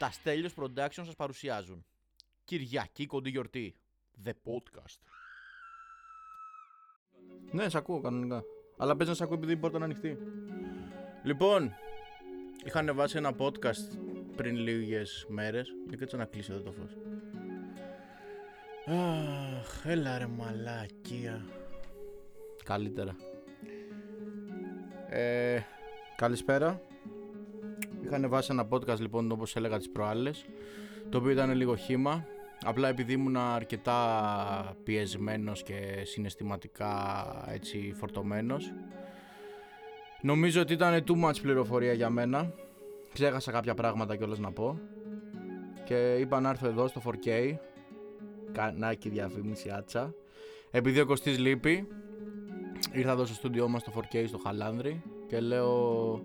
Τα Στέλιος Production σας παρουσιάζουν Κυριακή κοντή γιορτή The Podcast Ναι, σε ακούω κανονικά. Αλλά πες να σε ακούω επειδή η πόρτα είναι ανοιχτή. Λοιπόν, είχα ανεβάσει ένα podcast πριν λίγες μέρες Για κάτσε να κλείσει εδώ το φως Αχ, έλα ρε μαλακία Καλύτερα. Ε, καλησπέρα. Είχα ανεβάσει ένα podcast λοιπόν όπως έλεγα τις προάλλες Το οποίο ήταν λίγο χήμα Απλά επειδή ήμουν αρκετά πιεσμένος και συναισθηματικά έτσι φορτωμένος Νομίζω ότι ήταν too much πληροφορία για μένα. Ξέχασα κάποια πράγματα κιόλας να πω. Και είπα να έρθω εδώ στο 4K Κανάκι διαφήμιση άτσα. Επειδή ο Κωστής λείπει Ήρθα εδώ στο στούντιό μας στο 4K στο Χαλάνδρη Και λέω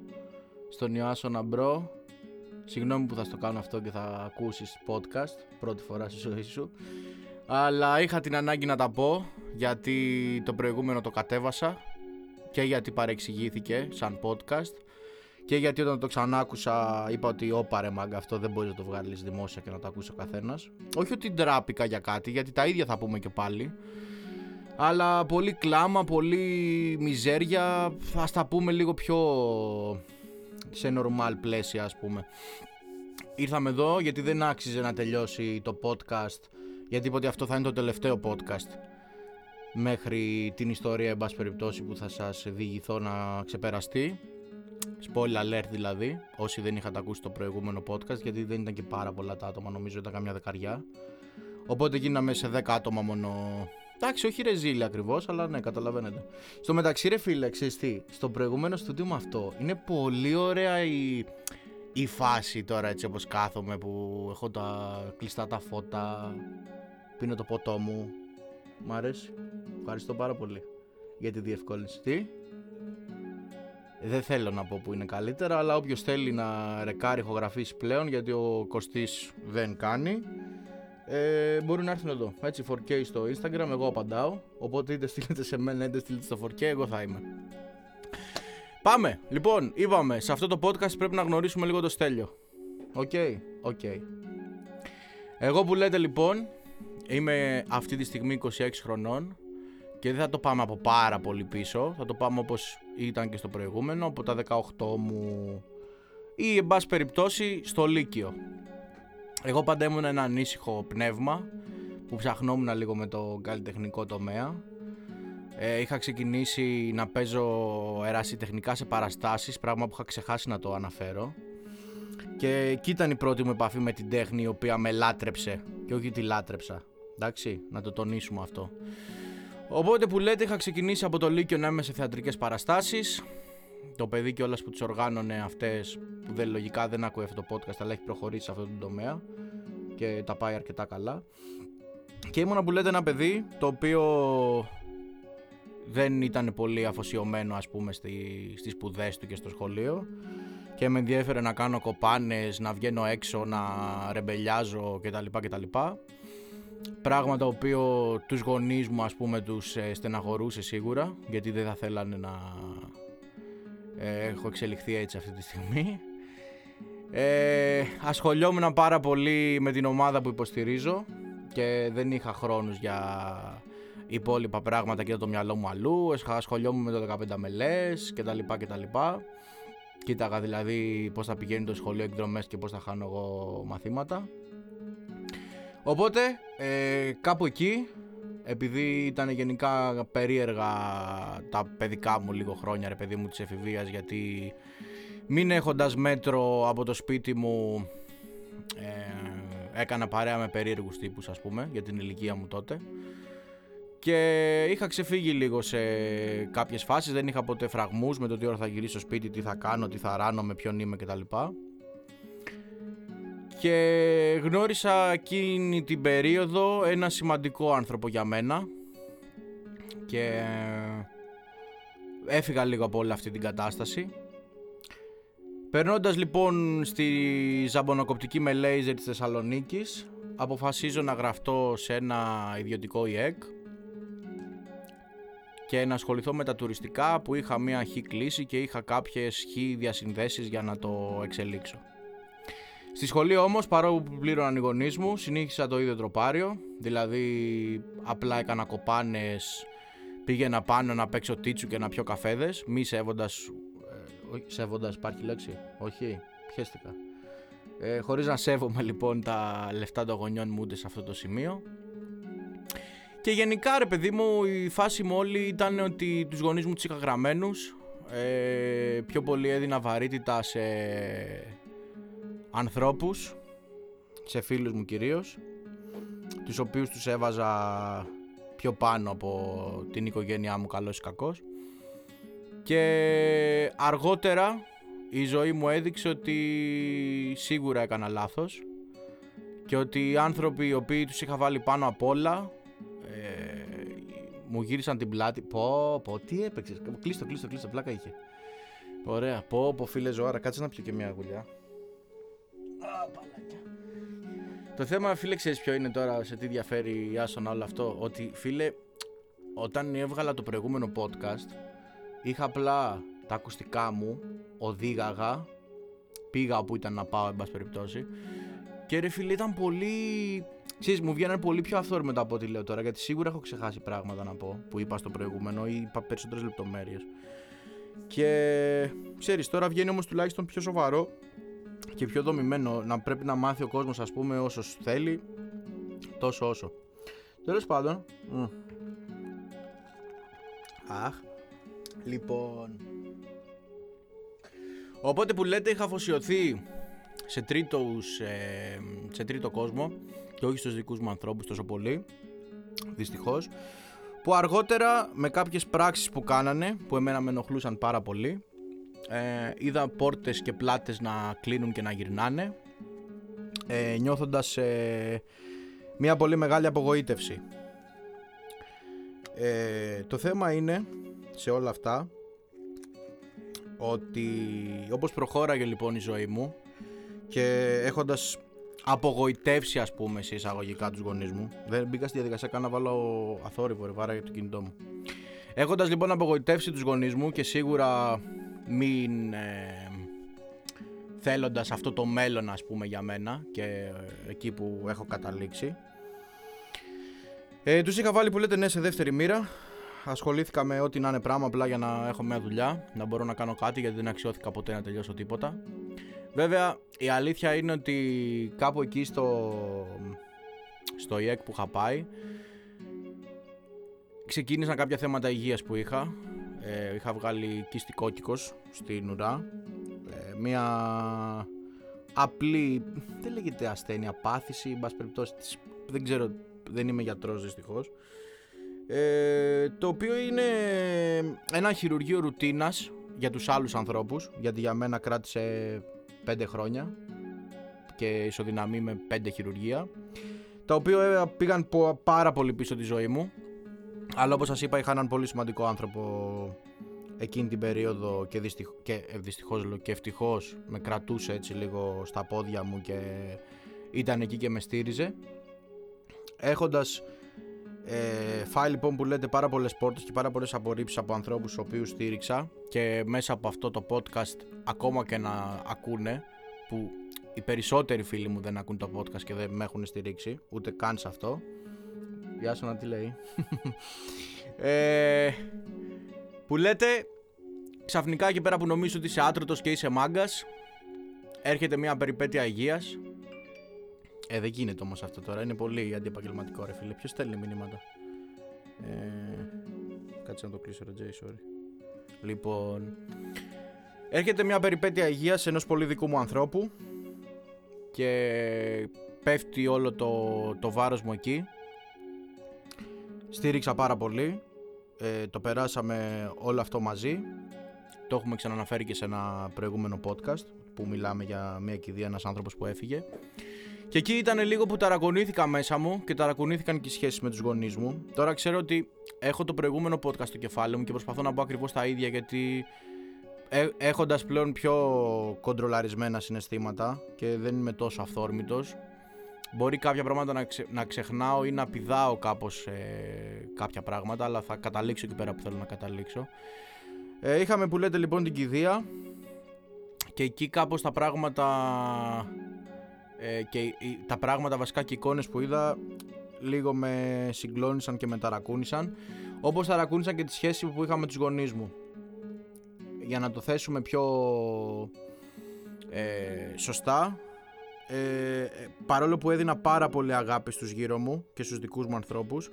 στον Ιάσονα bro. Συγγνώμη που θα στο κάνω αυτό και θα ακούσεις podcast Πρώτη φορά στη ζωή σου. Αλλά είχα την ανάγκη να τα πω Γιατί το προηγούμενο το κατέβασα Και γιατί παρεξηγήθηκε σαν podcast και γιατί όταν το ξανά άκουσα είπα ότι όπα ρε μάγκα αυτό δεν μπορείς να το βγάλεις δημόσια και να το ακούσει ο καθένας Όχι ότι ντράπηκα για κάτι γιατί τα ίδια θα πούμε και πάλι. Αλλά πολύ κλάμα, πολύ μιζέρια, ας τα πούμε λίγο πιο σε normal πλαίσια ας πούμε. Ήρθαμε εδώ γιατί δεν άξιζε να τελειώσει το podcast γιατί είπα ότι αυτό θα είναι το τελευταίο podcast μέχρι την ιστορία εν πάση περιπτώσει που θα σας διηγηθώ να ξεπεραστεί. Spoiler alert δηλαδή, όσοι δεν είχατε ακούσει το προηγούμενο podcast γιατί δεν ήταν και πάρα πολλά τα άτομα, νομίζω ήταν καμιά δεκαριά. Οπότε γίναμε σε 10 άτομα μόνο Εντάξει, όχι ρεζίλη ακριβώς, αλλά ναι, καταλαβαίνετε. Στο μεταξύ, ρε φίλε, ξέρεις τι, στο προηγούμενο στούντιο με αυτό είναι πολύ ωραία η, η φάση τώρα έτσι όπως κάθομαι που έχω τα κλειστά τα φώτα, πίνω το ποτό μου. Μ' αρέσει. Ευχαριστώ πάρα πολύ για τη διευκόλυνση. Τι; Δεν θέλω να πω που είναι καλύτερα, αλλά όποιος θέλει να ρεκάρει ηχογραφήσεις πλέον, γιατί ο Κωστής δεν κάνει, ε, μπορεί να έρθουν εδώ. Έτσι, 4K στο Instagram, εγώ απαντάω. Οπότε είτε στείλετε σε μένα είτε στείλετε στο 4K, εγώ θα είμαι. Πάμε. Λοιπόν, είπαμε, σε αυτό το podcast πρέπει να γνωρίσουμε λίγο το Στέλιο. OK, okay, OK. Okay. Εγώ που λέτε λοιπόν, είμαι αυτή τη στιγμή 26 χρονών και δεν θα το πάμε από πάρα πολύ πίσω. Θα το πάμε όπως ήταν και στο προηγούμενο, από τα 18 μου ή εν πάση περιπτώσει στο Λύκειο. Εγώ πάντα ήμουν ένα ανήσυχο πνεύμα που ψαχνόμουν λίγο με το καλλιτεχνικό τομέα. Ε, είχα ξεκινήσει να παίζω ερασιτεχνικά σε παραστάσεις, πράγμα που είχα ξεχάσει να το αναφέρω. Και εκεί ήταν η πρώτη μου επαφή με την τέχνη η οποία με λάτρεψε και όχι τη λάτρεψα. Εντάξει, να το τονίσουμε αυτό. Οπότε που λέτε είχα ξεκινήσει από το Λύκειο να είμαι σε θεατρικές παραστάσεις το παιδί κιόλας που τις οργάνωνε αυτές που δεν, λογικά δεν ακούει αυτό το podcast αλλά έχει προχωρήσει σε αυτό το τομέα και τα πάει αρκετά καλά και ήμουνα που λέτε ένα παιδί το οποίο δεν ήταν πολύ αφοσιωμένο ας πούμε στη, στις σπουδές του και στο σχολείο και με ενδιέφερε να κάνω κοπάνες, να βγαίνω έξω, να ρεμπελιάζω κτλ. κτλ. Πράγμα το οποίο τους γονείς μου ας πούμε τους ε, στεναχωρούσε σίγουρα γιατί δεν θα θέλανε να ε, έχω εξελιχθεί έτσι αυτή τη στιγμή. Ε, ασχολιόμουν πάρα πολύ με την ομάδα που υποστηρίζω και δεν είχα χρόνους για υπόλοιπα πράγματα και το μυαλό μου αλλού. Ασχολιόμουν με το 15 μελές και τα λοιπά και τα λοιπά. Κοίταγα δηλαδή πώς θα πηγαίνει το σχολείο εκδρομές και πώς θα χάνω εγώ μαθήματα. Οπότε ε, κάπου εκεί επειδή ήταν γενικά περίεργα τα παιδικά μου λίγο χρόνια ρε παιδί μου της εφηβείας γιατί μην έχοντας μέτρο από το σπίτι μου ε, έκανα παρέα με περίεργους τύπους ας πούμε για την ηλικία μου τότε. Και είχα ξεφύγει λίγο σε κάποιες φάσεις δεν είχα ποτέ φραγμούς με το τι ώρα θα γυρίσω σπίτι, τι θα κάνω, τι θα ράνω, με ποιον είμαι κτλ και γνώρισα εκείνη την περίοδο ένα σημαντικό άνθρωπο για μένα και έφυγα λίγο από όλη αυτή την κατάσταση. Περνώντας λοιπόν στη ζαμπονοκοπτική με λέιζερ της Θεσσαλονίκης αποφασίζω να γραφτώ σε ένα ιδιωτικό ΙΕΚ και να ασχοληθώ με τα τουριστικά που είχα μία χ κλίση και είχα κάποιες χ διασυνδέσεις για να το εξελίξω. Στη σχολή όμως, παρόλο που πλήρωναν οι γονείς μου, συνήθισα το ίδιο τροπάριο. Δηλαδή, απλά έκανα κοπάνες, πήγαινα πάνω να παίξω τίτσου και να πιω καφέδες, μη σέβοντας... Ε, όχι, σέβοντας υπάρχει λέξη, όχι, πιέστηκα. Ε, χωρίς να σέβομαι λοιπόν τα λεφτά των γονιών μου ούτε σε αυτό το σημείο. Και γενικά ρε παιδί μου η φάση μου όλη ήταν ότι τους γονείς μου τους είχα γραμμένους. Ε, πιο πολύ έδινα βαρύτητα σε ανθρώπους, σε φίλους μου κυρίως, τους οποίους τους έβαζα πιο πάνω από την οικογένειά μου καλός ή κακός. Και αργότερα η ζωή μου έδειξε ότι σίγουρα έκανα λάθος και ότι οι άνθρωποι οι οποίοι τους είχα βάλει πάνω απ' όλα ε, μου γύρισαν την πλάτη. Πω, πω, τι έπαιξες. Κλείστο, κλείστο, κλείστο, πλάκα είχε. Ωραία, πω, πω φίλε ζωάρα, κάτσε να πιω και μια γουλιά. Το θέμα, φίλε, ξέρεις ποιο είναι τώρα, σε τι διαφέρει η Άσονα όλο αυτό; Ότι, φίλε, όταν έβγαλα το προηγούμενο podcast, είχα απλά τα ακουστικά μου, οδήγαγα, πήγα όπου ήταν να πάω, εν πάση περιπτώσει. Και ρε φίλε, ήταν πολύ. Ξέρεις, μου βγαίνανε πολύ πιο αυθόρμητα από ό,τι λέω τώρα, γιατί σίγουρα έχω ξεχάσει πράγματα να πω που είπα στο προηγούμενο ή είπα περισσότερες λεπτομέρειες. Και ξέρεις, τώρα βγαίνει όμως τουλάχιστον πιο σοβαρό και πιο δομημένο να πρέπει να μάθει ο κόσμος ας πούμε όσο θέλει τόσο όσο. Τέλος πάντων Αχ Λοιπόν. Οπότε που λέτε είχα αφοσιωθεί σε, τρίτος, ε, σε τρίτο κόσμο και όχι στους δικούς μου ανθρώπους τόσο πολύ δυστυχώς που αργότερα με κάποιες πράξεις που κάνανε που εμένα με ενοχλούσαν πάρα πολύ ε, είδα πόρτες και πλάτες να κλείνουν και να γυρνάνε ε, νιώθοντας ε, μια πολύ μεγάλη απογοήτευση. Ε, το θέμα είναι σε όλα αυτά ότι όπως προχώραγε λοιπόν η ζωή μου και έχοντας απογοητεύσει ας πούμε σε εισαγωγικά τους γονείς μου δεν μπήκα στη διαδικασία καν να βάλω αθόρυβο ρεβάρα για το κινητό μου έχοντας λοιπόν απογοητεύσει τους γονείς μου και σίγουρα μην ε, θέλοντας αυτό το μέλλον ας πούμε για μένα και ε, εκεί που έχω καταλήξει. Ε, τους είχα βάλει που λέτε ναι σε δεύτερη μοίρα. Ασχολήθηκα με ό,τι να είναι πράγμα απλά για να έχω μια δουλειά, να μπορώ να κάνω κάτι γιατί δεν αξιώθηκα ποτέ να τελειώσω τίποτα. Βέβαια η αλήθεια είναι ότι κάπου εκεί στο, στο ΙΕΚ που είχα πάει ξεκίνησαν κάποια θέματα υγείας που είχα ε, είχα βγάλει κίστικόκικος στην ουρά. Ε, μια απλή, δεν λέγεται ασθένεια, πάθηση, εν πάση περιπτώσει, δεν ξέρω, δεν είμαι γιατρός δυστυχώς. Ε, το οποίο είναι ένα χειρουργείο ρουτίνας για τους άλλους ανθρώπους, γιατί για μένα κράτησε 5 χρόνια και ισοδυναμεί με 5 χειρουργία, τα οποία πήγαν πάρα πολύ πίσω τη ζωή μου αλλά όπως σας είπα είχα έναν πολύ σημαντικό άνθρωπο εκείνη την περίοδο και, δυστυχ... και ε, δυστυχώς και ευτυχώς με κρατούσε έτσι λίγο στα πόδια μου και ήταν εκεί και με στήριζε. Έχοντας ε, φάει λοιπόν που λέτε πάρα πολλές πόρτες και πάρα πολλές απορρίψεις από ανθρώπους στους οποίους στήριξα και μέσα από αυτό το podcast ακόμα και να ακούνε που οι περισσότεροι φίλοι μου δεν ακούν το podcast και δεν με έχουν στηρίξει ούτε καν σε αυτό Γεια σου να τι λέει. ε, που λέτε, ξαφνικά εκεί πέρα που νομίζω ότι είσαι άτρωτος και είσαι μάγκας, έρχεται μια περιπέτεια υγείας. Ε, δεν γίνεται όμως αυτό τώρα, είναι πολύ αντιεπαγγελματικό ρε φίλε. Ποιος στέλνει μηνύματα; Ε, κάτσε να το κλείσω ρε Τζέι, sorry. Λοιπόν, έρχεται μια περιπέτεια υγείας ενός πολύ δικού μου ανθρώπου και πέφτει όλο το, το βάρος μου εκεί Στήριξα πάρα πολύ. Ε, το περάσαμε όλο αυτό μαζί. Το έχουμε ξαναναφέρει και σε ένα προηγούμενο podcast που μιλάμε για μια κηδεία, ένας άνθρωπος που έφυγε. Και εκεί ήταν λίγο που ταρακονήθηκα μέσα μου και ταρακονήθηκαν και οι σχέσεις με τους γονείς μου. Τώρα ξέρω ότι έχω το προηγούμενο podcast στο κεφάλι μου και προσπαθώ να πω ακριβώς τα ίδια γιατί ε, έχοντας πλέον πιο κοντρολαρισμένα συναισθήματα και δεν είμαι τόσο αυθόρμητος Μπορεί κάποια πράγματα να, να ξεχνάω ή να πηδάω κάπως ε, κάποια πράγματα, αλλά θα καταλήξω εκεί πέρα που θέλω να καταλήξω. Ε, είχαμε που λέτε λοιπόν την κηδεία. Και εκεί κάπως τα πράγματα ε, και τα πράγματα βασικά και εικόνες που είδα λίγο με συγκλώνησαν και με ταρακούνησαν. Όπως ταρακούνησαν και τη σχέση που είχα με τους γονείς μου. Για να το θέσουμε πιο ε, σωστά ε, παρόλο που έδινα πάρα πολύ αγάπη στους γύρω μου και στους δικούς μου ανθρώπους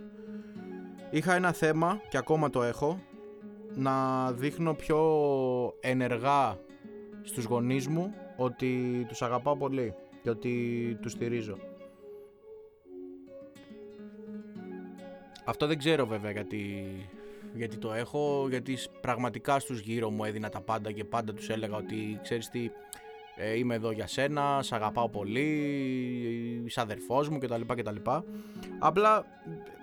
είχα ένα θέμα και ακόμα το έχω να δείχνω πιο ενεργά στους γονείς μου ότι τους αγαπάω πολύ και ότι τους στηρίζω. Αυτό δεν ξέρω βέβαια γιατί, γιατί το έχω, γιατί πραγματικά στους γύρω μου έδινα τα πάντα και πάντα τους έλεγα ότι ξέρεις τι, ε, είμαι εδώ για σένα, σ' αγαπάω πολύ, είσαι αδερφός μου κτλ. κτλ. Απλά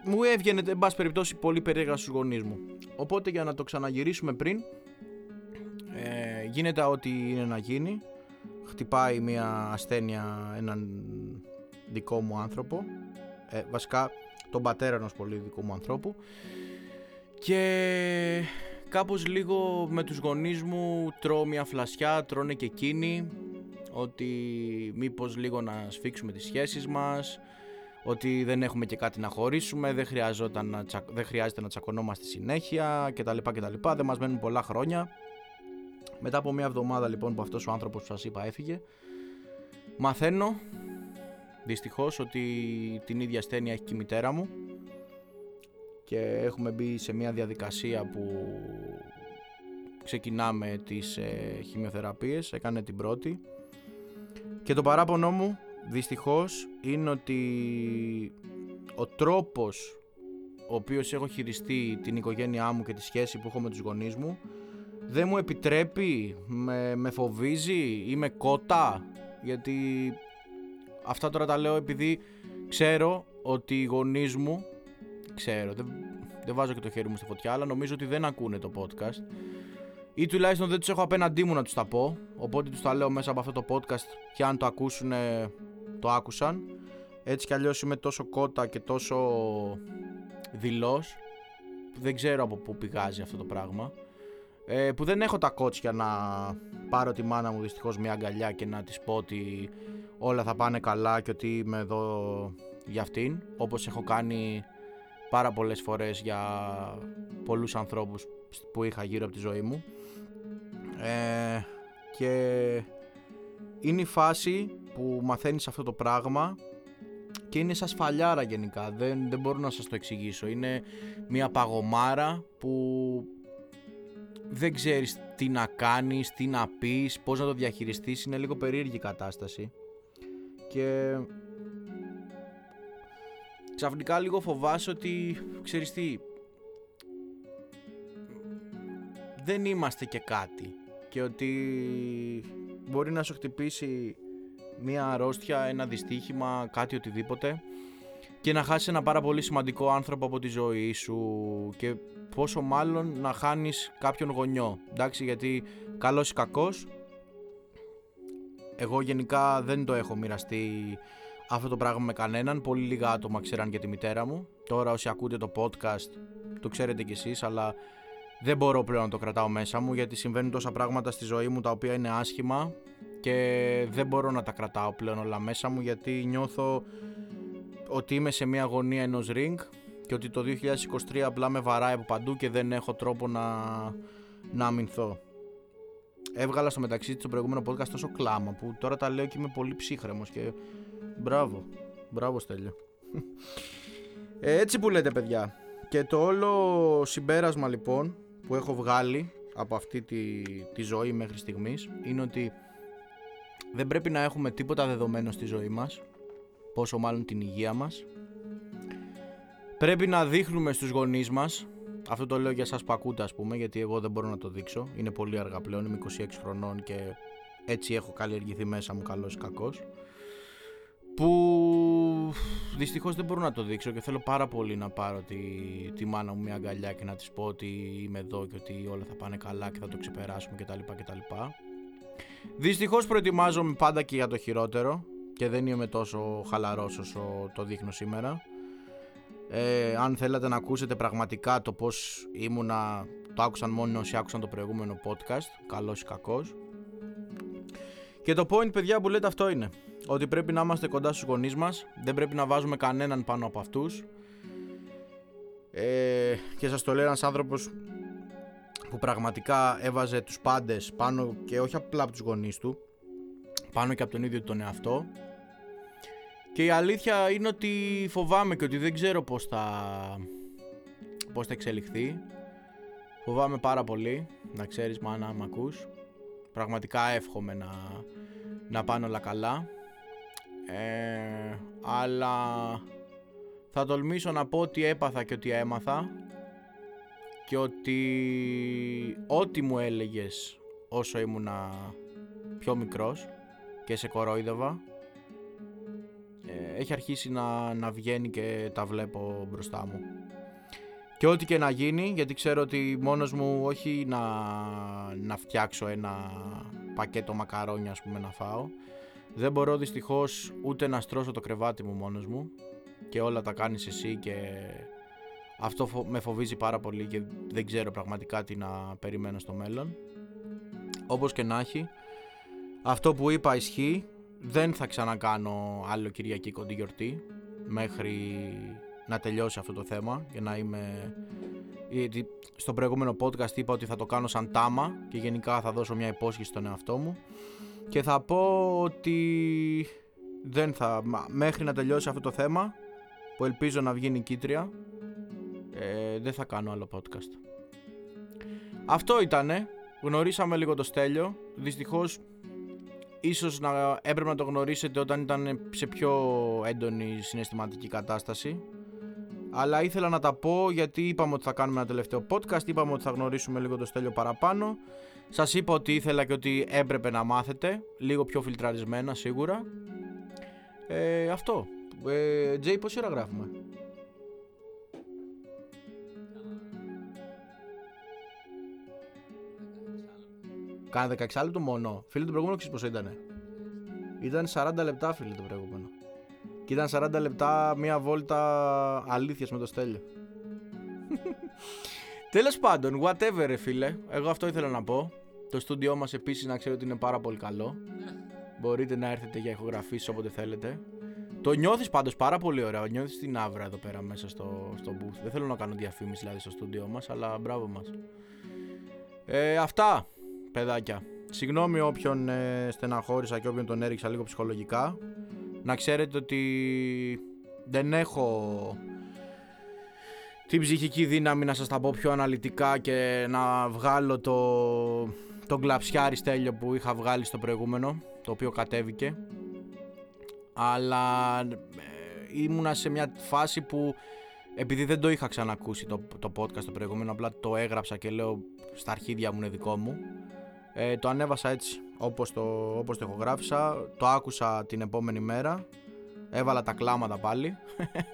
μου έβγαινε, εν πάση περιπτώσει, πολύ περίεργα στους γονείς μου. Οπότε για να το ξαναγυρίσουμε πριν, ε, γίνεται ό,τι είναι να γίνει. Χτυπάει μια ασθένεια έναν δικό μου άνθρωπο, ε, βασικά τον πατέρα ενός πολύ δικού μου ανθρώπου και κάπως λίγο με τους γονείς μου τρώω μια φλασιά, τρώνε και εκείνοι ότι μήπως λίγο να σφίξουμε τις σχέσεις μας ότι δεν έχουμε και κάτι να χωρίσουμε, δεν, να, δεν χρειάζεται να τσακωνόμαστε συνέχεια κτλ. κτλ. Δεν μας μένουν πολλά χρόνια. Μετά από μια εβδομάδα λοιπόν που αυτός ο άνθρωπος που σας είπα έφυγε, μαθαίνω δυστυχώς ότι την ίδια ασθένεια έχει και η μητέρα μου και έχουμε μπει σε μια διαδικασία που ξεκινάμε τις ε, χημειοθεραπείες, έκανε την πρώτη. Και το παράπονο μου δυστυχώς είναι ότι ο τρόπος ο οποίος έχω χειριστεί την οικογένειά μου και τη σχέση που έχω με τους γονείς μου δεν μου επιτρέπει, με, με φοβίζει ή με κότα. Γιατί αυτά τώρα τα λέω επειδή ξέρω ότι οι γονείς μου ξέρω, δεν, δεν βάζω και το χέρι μου στη φωτιά αλλά νομίζω ότι δεν ακούνε το podcast. Ή τουλάχιστον δεν τους έχω απέναντί μου να τους τα πω οπότε τους τα λέω μέσα από αυτό το podcast και αν το ακούσουν το άκουσαν. Έτσι κι αλλιώς είμαι τόσο κότα και τόσο δηλός δεν ξέρω από πού πηγάζει αυτό το πράγμα. Ε, που δεν έχω τα κότσια να πάρω τη μάνα μου δυστυχώς μια αγκαλιά και να της πω ότι όλα θα πάνε καλά και ότι είμαι εδώ για αυτήν όπως έχω κάνει πάρα πολλές φορές για πολλούς ανθρώπους που είχα γύρω από τη ζωή μου ε, και είναι η φάση που μαθαίνεις αυτό το πράγμα και είναι σαν σφαλιάρα γενικά, δεν, δεν μπορώ να σας το εξηγήσω. Είναι μια παγωμάρα που δεν ξέρεις τι να κάνεις, τι να πεις, πώς να το διαχειριστείς, είναι λίγο περίεργη η κατάσταση. Και ξαφνικά λίγο φοβάσαι ότι, ξέρεις τι, δεν είμαστε και κάτι και ότι μπορεί να σου χτυπήσει μία αρρώστια, ένα δυστύχημα, κάτι οτιδήποτε και να χάσεις ένα πάρα πολύ σημαντικό άνθρωπο από τη ζωή σου και πόσο μάλλον να χάνεις κάποιον γονιό. Εντάξει, γιατί καλός ή κακός, εγώ γενικά δεν το έχω μοιραστεί αυτό το πράγμα με κανέναν. Πολύ λίγα άτομα ξέραν για τη μητέρα μου. Τώρα όσοι ακούτε το podcast το ξέρετε κι εσείς, αλλά δεν μπορώ πλέον να το κρατάω μέσα μου γιατί συμβαίνουν τόσα πράγματα στη ζωή μου τα οποία είναι άσχημα και δεν μπορώ να τα κρατάω πλέον όλα μέσα μου γιατί νιώθω ότι είμαι σε μια γωνία ενός ring και ότι το 2023 απλά με βαράει από παντού και δεν έχω τρόπο να, να αμυνθώ. Έβγαλα στο μεταξύ στο προηγούμενο podcast τόσο κλάμα που τώρα τα λέω και είμαι πολύ ψύχρεμος και μπράβο, μπράβο Στέλιο. Ε, έτσι που λέτε παιδιά. Και το όλο συμπέρασμα λοιπόν που έχω βγάλει από αυτή τη, τη ζωή μέχρι στιγμής είναι ότι δεν πρέπει να έχουμε τίποτα δεδομένο στη ζωή μας πόσο μάλλον την υγεία μας πρέπει να δείχνουμε στους γονείς μας αυτό το λέω για σας που ακούτε ας πούμε γιατί εγώ δεν μπορώ να το δείξω είναι πολύ αργά πλέον, είμαι 26 χρονών και έτσι έχω καλλιεργηθεί μέσα μου καλός ή κακός που δυστυχώς δεν μπορώ να το δείξω και θέλω πάρα πολύ να πάρω τη, τη μάνα μου μια αγκαλιά και να της πω ότι είμαι εδώ και ότι όλα θα πάνε καλά και θα το ξεπεράσουμε κτλ. κτλ. Δυστυχώς προετοιμάζομαι πάντα και για το χειρότερο και δεν είμαι τόσο χαλαρός όσο το δείχνω σήμερα. Ε, αν θέλετε να ακούσετε πραγματικά το πώς ήμουνα, το άκουσαν μόνο όσοι άκουσαν το προηγούμενο podcast, καλός ή κακός. Και το point παιδιά που λέτε αυτό είναι. Ότι πρέπει να είμαστε κοντά στους γονείς μας, δεν πρέπει να βάζουμε κανέναν πάνω από αυτούς. Ε, και σας το λέει ένας άνθρωπος που πραγματικά έβαζε τους πάντες πάνω και όχι απλά από τους γονείς του, πάνω και από τον ίδιο τον εαυτό. Και η αλήθεια είναι ότι φοβάμαι και ότι δεν ξέρω πώς θα, πώς θα εξελιχθεί. Φοβάμαι πάρα πολύ, να ξέρεις μάνα άμα ακούς. Πραγματικά εύχομαι να, να πάνε όλα καλά. Ε, αλλά θα τολμήσω να πω ότι έπαθα και ότι έμαθα και ότι ό,τι μου έλεγες όσο ήμουνα πιο μικρός και σε κορόιδευα ε, έχει αρχίσει να, να βγαίνει και τα βλέπω μπροστά μου. Και ό,τι και να γίνει, γιατί ξέρω ότι μόνος μου όχι να, να φτιάξω ένα πακέτο μακαρόνια ας πούμε να φάω. Δεν μπορώ δυστυχώς ούτε να στρώσω το κρεβάτι μου μόνος μου και όλα τα κάνεις εσύ και αυτό με φοβίζει πάρα πολύ και δεν ξέρω πραγματικά τι να περιμένω στο μέλλον. Όπως και να έχει, αυτό που είπα ισχύει, δεν θα ξανακάνω άλλο Κυριακή κοντή γιορτή μέχρι να τελειώσει αυτό το θέμα για να είμαι... Γιατί στο προηγούμενο podcast είπα ότι θα το κάνω σαν τάμα και γενικά θα δώσω μια υπόσχεση στον εαυτό μου και θα πω ότι δεν θα... μέχρι να τελειώσει αυτό το θέμα που ελπίζω να βγει νικήτρια ε, δεν θα κάνω άλλο podcast. Αυτό ήτανε. Γνωρίσαμε λίγο το Στέλιο. Δυστυχώς ίσως να έπρεπε να το γνωρίσετε όταν ήταν σε πιο έντονη συναισθηματική κατάσταση. Αλλά ήθελα να τα πω γιατί είπαμε ότι θα κάνουμε ένα τελευταίο podcast, είπαμε ότι θα γνωρίσουμε λίγο το Στέλιο παραπάνω. Σας είπα ότι ήθελα και ότι έπρεπε να μάθετε, λίγο πιο φιλτραρισμένα σίγουρα. Ε, αυτό. Ε, Τζέι, πόση ώρα γράφουμε; Κάνα 16 λεπτό μόνο. Φίλε, το προηγούμενο ξέρεις πόσο ήταν. Ήταν 40 λεπτά, φίλε, το προηγούμενο. Και ήταν 40 λεπτά μία βόλτα αλήθειας με το στέλιο. Τέλος πάντων, whatever, ρε φίλε. Εγώ αυτό ήθελα να πω. Το στούντιό μας επίσης να ξέρω ότι είναι πάρα πολύ καλό. Μπορείτε να έρθετε για ηχογραφήσεις όποτε θέλετε. Το νιώθεις πάντως πάρα πολύ ωραία. Νιώθεις την άβρα εδώ πέρα μέσα στο, στο booth. Δεν θέλω να κάνω διαφήμιση δηλαδή στο στούντιό μας, αλλά μπράβο μας. Ε, αυτά παιδάκια. Συγγνώμη όποιον ε, στεναχώρησα και όποιον τον έριξα λίγο ψυχολογικά. Να ξέρετε ότι δεν έχω την ψυχική δύναμη να σας τα πω πιο αναλυτικά και να βγάλω το, το γκλαψιάρι στέλιο που είχα βγάλει στο προηγούμενο, το οποίο κατέβηκε. Αλλά ε, ήμουνα σε μια φάση που επειδή δεν το είχα ξανακούσει το, το podcast το προηγούμενο, απλά το έγραψα και λέω στα αρχίδια μου είναι δικό μου. Ε, το ανέβασα έτσι όπως το, όπως το ηχογράφησα, το άκουσα την επόμενη μέρα, έβαλα τα κλάματα πάλι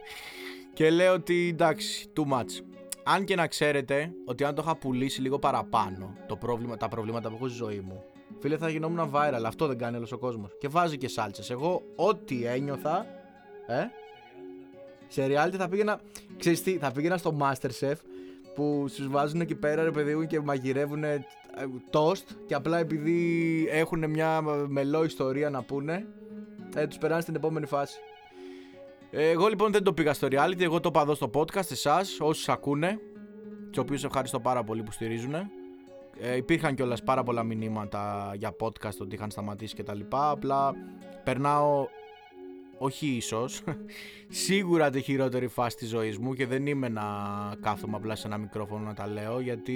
και λέω ότι εντάξει, too much. Αν και να ξέρετε ότι αν το είχα πουλήσει λίγο παραπάνω το πρόβλημα, τα προβλήματα που έχω στη ζωή μου, φίλε θα γινόμουν viral, αυτό δεν κάνει όλος ο κόσμος. Και βάζει και σάλτσες. Εγώ ό,τι ένιωθα, ε, σε reality θα πήγαινα, ξέρεις τι, θα πήγαινα στο Masterchef που σου βάζουν εκεί πέρα ρε παιδί μου και μαγειρεύουν toast και απλά επειδή έχουν μια μελό ιστορία να πούνε ε, τους περάνε στην επόμενη φάση. Εγώ λοιπόν δεν το πήγα στο reality, εγώ το είπα εδώ στο podcast, εσάς, όσους ακούνε, τους οποίους ευχαριστώ πάρα πολύ που στηρίζουν. Ε, υπήρχαν κιόλας πάρα πολλά μηνύματα για podcast ότι είχαν σταματήσει κτλ. Απλά περνάω όχι ίσως, σίγουρα τη χειρότερη φάση της ζωής μου και δεν είμαι να κάθομαι απλά σε ένα μικρόφωνο να τα λέω γιατί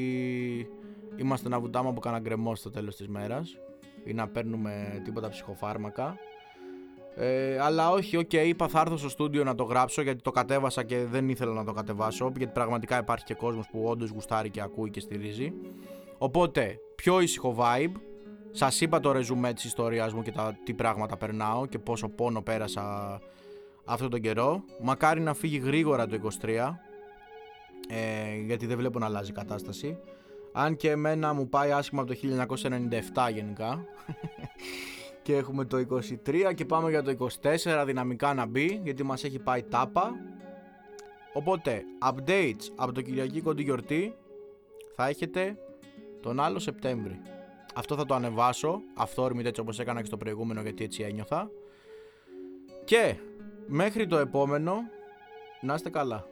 είμαστε να βουτάμε από κανένα γκρεμό στο τέλος της μέρας ή να παίρνουμε τίποτα ψυχοφάρμακα ε, αλλά όχι, OK, okay, είπα θα έρθω στο στούντιο να το γράψω γιατί το κατέβασα και δεν ήθελα να το κατεβάσω γιατί πραγματικά υπάρχει και κόσμος που όντως γουστάρει και ακούει και στηρίζει οπότε πιο ήσυχο vibe σας είπα το ρεζουμέ της ιστορίας μου και τα, τι πράγματα περνάω και πόσο πόνο πέρασα αυτόν τον καιρό. Μακάρι να φύγει γρήγορα το 23 ε, γιατί δεν βλέπω να αλλάζει η κατάσταση. Αν και εμένα μου πάει άσχημα από το 1997 γενικά και έχουμε το 23 και πάμε για το 24 δυναμικά να μπει γιατί μας έχει πάει τάπα. Οπότε updates από το Κυριακή κοντή γιορτή θα έχετε τον άλλο Σεπτέμβρη. Αυτό θα το ανεβάσω αυθόρμητα έτσι όπως έκανα και στο προηγούμενο γιατί έτσι ένιωθα. Και μέχρι το επόμενο, να είστε καλά.